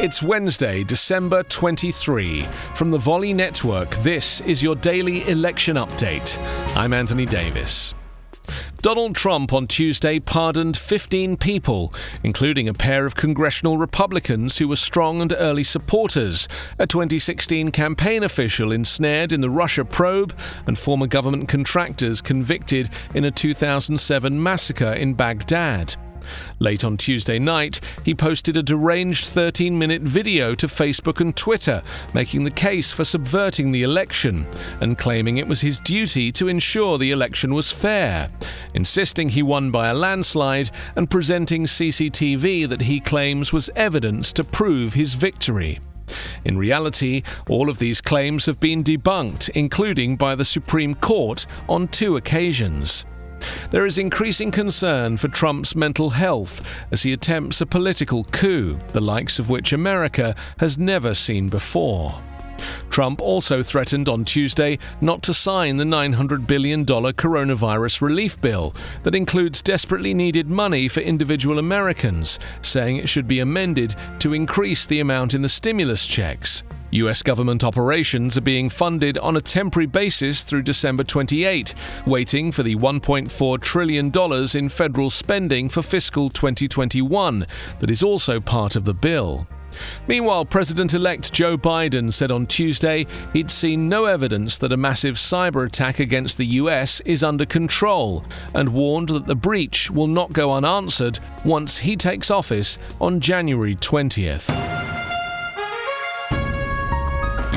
It's Wednesday, December 23. From the Volley Network, this is your daily election update. I'm Anthony Davis. Donald Trump on Tuesday pardoned 15 people, including a pair of congressional Republicans who were strong and early supporters, a 2016 campaign official ensnared in the Russia probe, and former government contractors convicted in a 2007 massacre in Baghdad. Late on Tuesday night, he posted a deranged 13 minute video to Facebook and Twitter, making the case for subverting the election and claiming it was his duty to ensure the election was fair, insisting he won by a landslide and presenting CCTV that he claims was evidence to prove his victory. In reality, all of these claims have been debunked, including by the Supreme Court on two occasions. There is increasing concern for Trump's mental health as he attempts a political coup, the likes of which America has never seen before. Trump also threatened on Tuesday not to sign the $900 billion coronavirus relief bill that includes desperately needed money for individual Americans, saying it should be amended to increase the amount in the stimulus checks. US government operations are being funded on a temporary basis through December 28, waiting for the $1.4 trillion in federal spending for fiscal 2021 that is also part of the bill. Meanwhile, President elect Joe Biden said on Tuesday he'd seen no evidence that a massive cyber attack against the US is under control and warned that the breach will not go unanswered once he takes office on January 20th.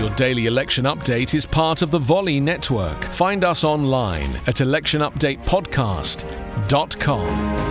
Your daily election update is part of the Volley Network. Find us online at electionupdatepodcast.com.